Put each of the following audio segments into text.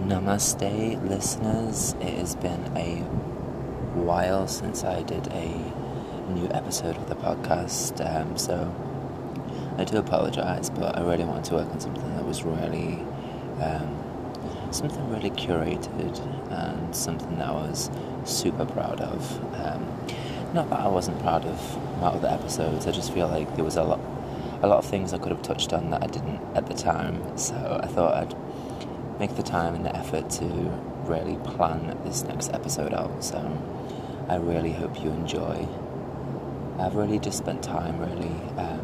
Namaste, listeners. It has been a while since I did a new episode of the podcast, um, so I do apologise, but I really wanted to work on something that was really um, something really curated and something that I was super proud of. Um, not that I wasn't proud of my other episodes. I just feel like there was a lot, a lot of things I could have touched on that I didn't at the time. So I thought I'd make the time and the effort to really plan this next episode out. So I really hope you enjoy. I've really just spent time really um,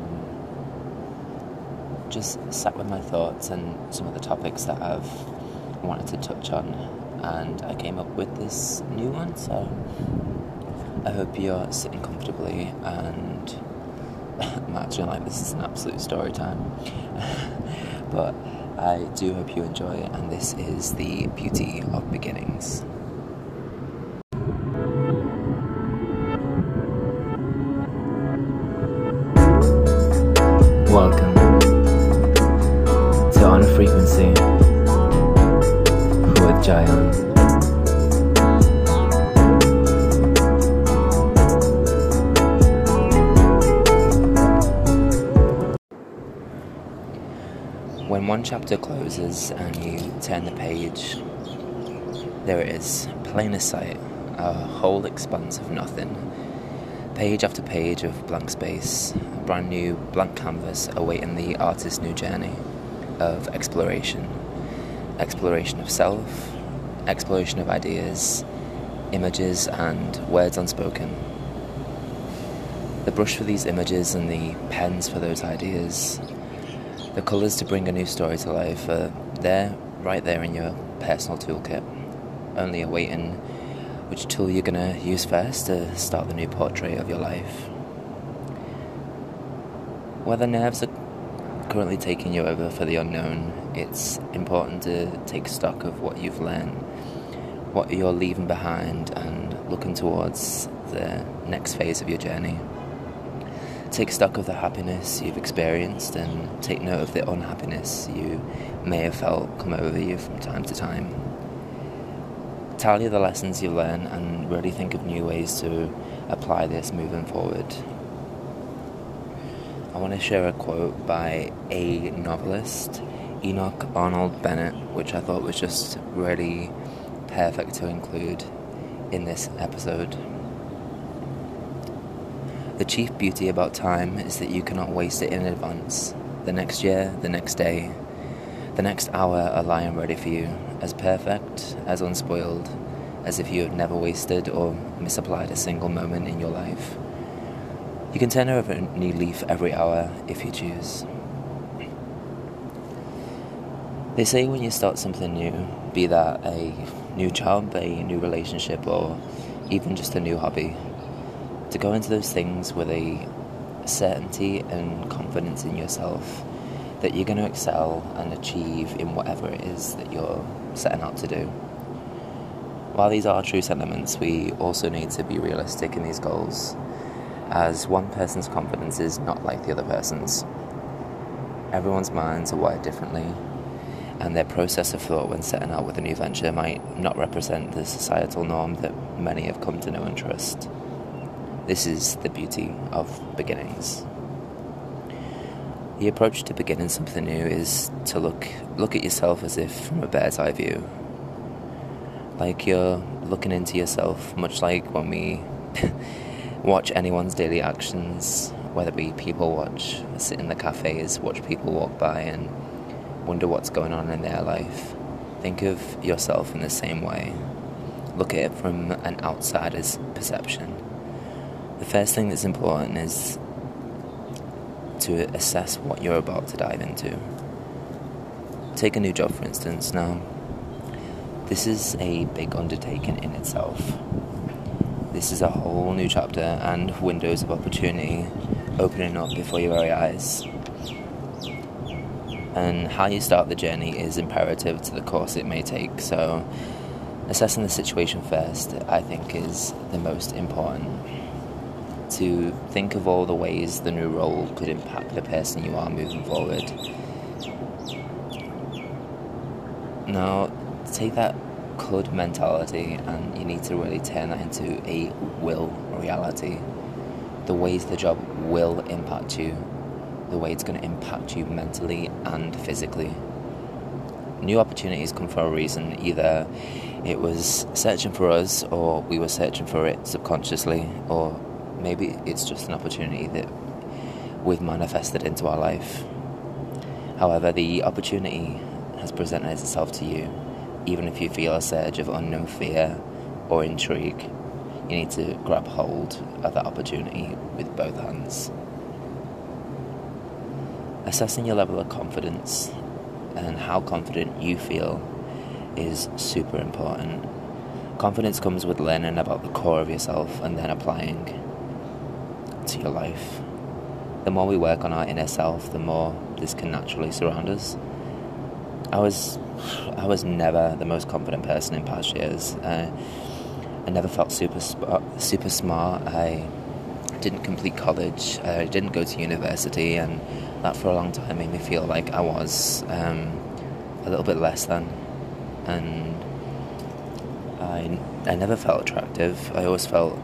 just sat with my thoughts and some of the topics that I've wanted to touch on, and I came up with this new one. So I hope you're sitting comfortably and I'm like this is an absolute story time. but I do hope you enjoy and this is the beauty of beginnings. Welcome to On a Frequency with Jayan. One chapter closes and you turn the page, there it is, plain as sight, a whole expanse of nothing. Page after page of blank space, a brand new blank canvas awaiting the artist's new journey of exploration. Exploration of self, exploration of ideas, images, and words unspoken. The brush for these images and the pens for those ideas the colours to bring a new story to life are there, right there in your personal toolkit, only awaiting which tool you're going to use first to start the new portrait of your life. Whether nerves are currently taking you over for the unknown, it's important to take stock of what you've learned, what you're leaving behind, and looking towards the next phase of your journey. Take stock of the happiness you've experienced and take note of the unhappiness you may have felt come over you from time to time. Tally the lessons you learn and really think of new ways to apply this moving forward. I want to share a quote by a novelist, Enoch Arnold Bennett, which I thought was just really perfect to include in this episode. The chief beauty about time is that you cannot waste it in advance. The next year, the next day, the next hour are lying ready for you, as perfect, as unspoiled, as if you have never wasted or misapplied a single moment in your life. You can turn over a new leaf every hour if you choose. They say when you start something new, be that a new job, a new relationship, or even just a new hobby, to go into those things with a certainty and confidence in yourself that you're going to excel and achieve in whatever it is that you're setting out to do. While these are true sentiments, we also need to be realistic in these goals, as one person's confidence is not like the other person's. Everyone's minds are wired differently, and their process of thought when setting out with a new venture might not represent the societal norm that many have come to know and trust. This is the beauty of beginnings. The approach to beginning something new is to look look at yourself as if from a bird's eye view. Like you're looking into yourself, much like when we watch anyone's daily actions, whether be people watch, sit in the cafes, watch people walk by and wonder what's going on in their life. Think of yourself in the same way. Look at it from an outsider's perception. The first thing that's important is to assess what you're about to dive into. Take a new job, for instance. Now, this is a big undertaking in itself. This is a whole new chapter and windows of opportunity opening up before your very eyes and how you start the journey is imperative to the course it may take. So, assessing the situation first, I think, is the most important. To think of all the ways the new role could impact the person you are moving forward. Now, take that could mentality and you need to really turn that into a will reality. The ways the job will impact you, the way it's going to impact you mentally and physically. New opportunities come for a reason. Either it was searching for us, or we were searching for it subconsciously, or maybe it's just an opportunity that we've manifested into our life. However, the opportunity has presented itself to you even if you feel a surge of unknown fear or intrigue, you need to grab hold of that opportunity with both hands. Assessing your level of confidence and how confident you feel is super important. Confidence comes with learning about the core of yourself and then applying to your life. The more we work on our inner self, the more this can naturally surround us. I was I was never the most confident person in past years. Uh, I never felt super super smart. I didn't complete college. I didn't go to university, and that for a long time made me feel like I was um, a little bit less than. And I I never felt attractive. I always felt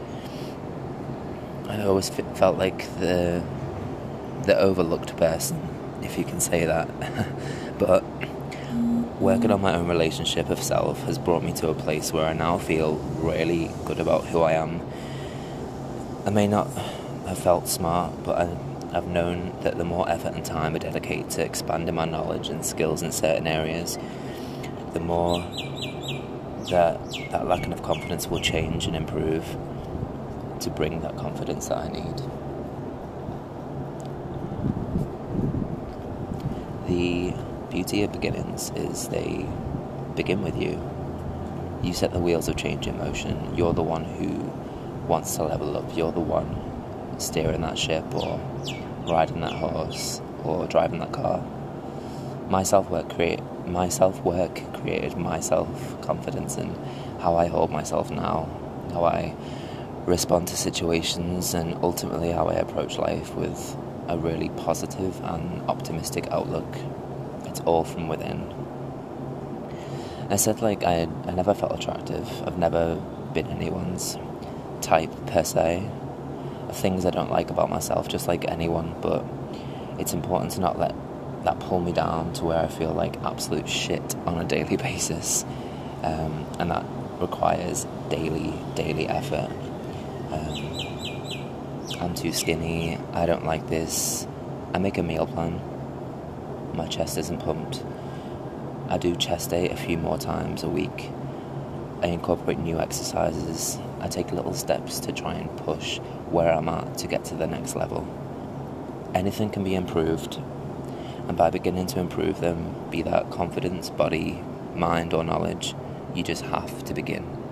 I always felt like the the overlooked person, if you can say that. but working on my own relationship of self has brought me to a place where I now feel really good about who I am. I may not have felt smart, but I, I've known that the more effort and time I dedicate to expanding my knowledge and skills in certain areas, the more that that lack of confidence will change and improve to bring that confidence that I need. The beauty of beginnings is they begin with you. You set the wheels of change in motion. You're the one who wants to level up. You're the one steering that ship or riding that horse or driving that car. My self work create my self work created my self confidence in how I hold myself now, how I respond to situations, and ultimately how I approach life with a really positive and optimistic outlook it's all from within. I said like I I never felt attractive. I've never been anyone's type per se. Things I don't like about myself, just like anyone. But it's important to not let that pull me down to where I feel like absolute shit on a daily basis, um, and that requires daily daily effort. Um, I'm too skinny. I don't like this. I make a meal plan my chest isn't pumped. I do chest day a few more times a week. I incorporate new exercises. I take little steps to try and push where I'm at to get to the next level. Anything can be improved, and by beginning to improve them, be that confidence, body, mind, or knowledge, you just have to begin.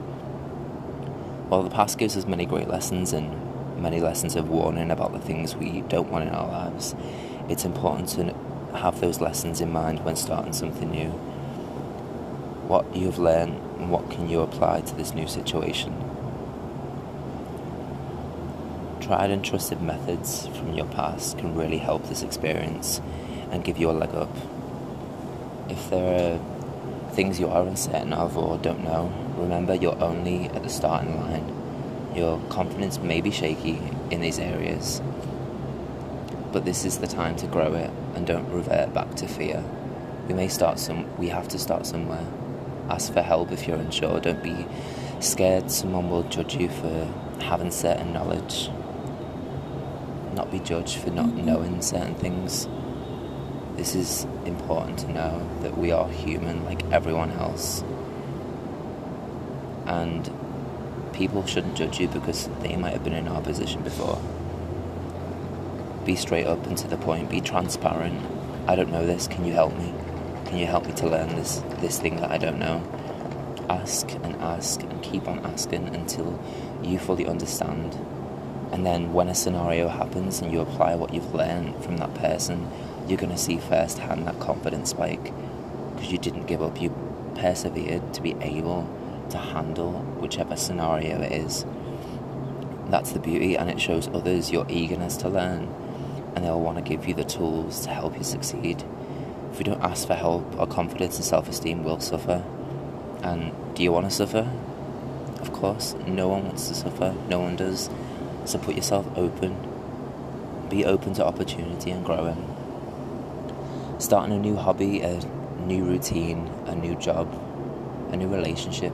While the past gives us many great lessons and many lessons of warning about the things we don't want in our lives, it's important to have those lessons in mind when starting something new. What you've learned and what can you apply to this new situation. Tried and trusted methods from your past can really help this experience and give you a leg up. If there are things you are uncertain of or don't know, remember you're only at the starting line. Your confidence may be shaky in these areas, but this is the time to grow it and don't revert back to fear. We may start some we have to start somewhere. Ask for help if you're unsure. Don't be scared someone will judge you for having certain knowledge. Not be judged for not mm-hmm. knowing certain things. This is important to know that we are human like everyone else. And people shouldn't judge you because they might have been in our position before be straight up and to the point, be transparent. I don't know this, can you help me? Can you help me to learn this this thing that I don't know? Ask and ask and keep on asking until you fully understand. And then when a scenario happens and you apply what you've learned from that person, you're going to see firsthand that confidence spike because you didn't give up. You persevered to be able to handle whichever scenario it is. That's the beauty, and it shows others your eagerness to learn and they'll want to give you the tools to help you succeed. If we don't ask for help, our confidence and self esteem will suffer. And do you want to suffer? Of course, no one wants to suffer, no one does. So put yourself open, be open to opportunity and growing. Starting a new hobby, a new routine, a new job, a new relationship,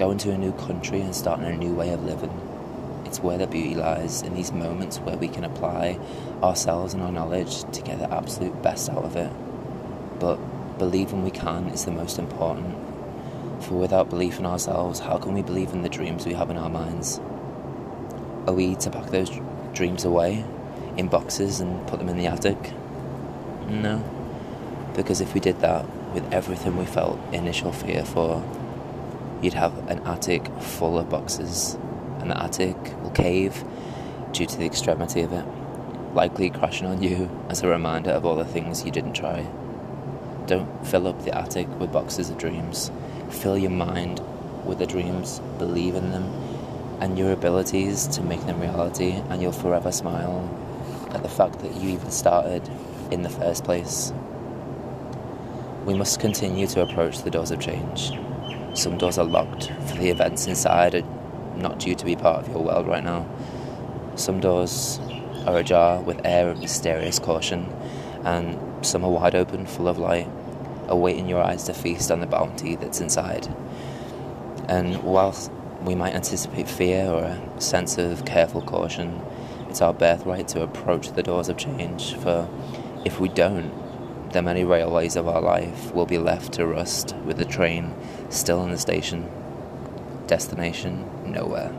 going to a new country and starting a new way of living. It's where the beauty lies in these moments where we can apply ourselves and our knowledge to get the absolute best out of it. But believing we can is the most important. For without belief in ourselves, how can we believe in the dreams we have in our minds? Are we to pack those dreams away in boxes and put them in the attic? No. Because if we did that with everything we felt initial fear for, you'd have an attic full of boxes, and the attic will cave due to the extremity of it, likely crashing on you as a reminder of all the things you didn't try. Don't fill up the attic with boxes of dreams. Fill your mind with the dreams, believe in them, and your abilities to make them reality, and you'll forever smile at the fact that you even started in the first place. We must continue to approach the doors of change. Some doors are locked for the events inside are not due to be part of your world right now. Some doors are ajar with air of mysterious caution, and some are wide open, full of light awaiting your eyes to feast on the bounty that's inside. And whilst we might anticipate fear or a sense of careful caution, it's our birthright to approach the doors of change, for if we don't, the many railways of our life will be left to rust with the train still in the station. Destination nowhere.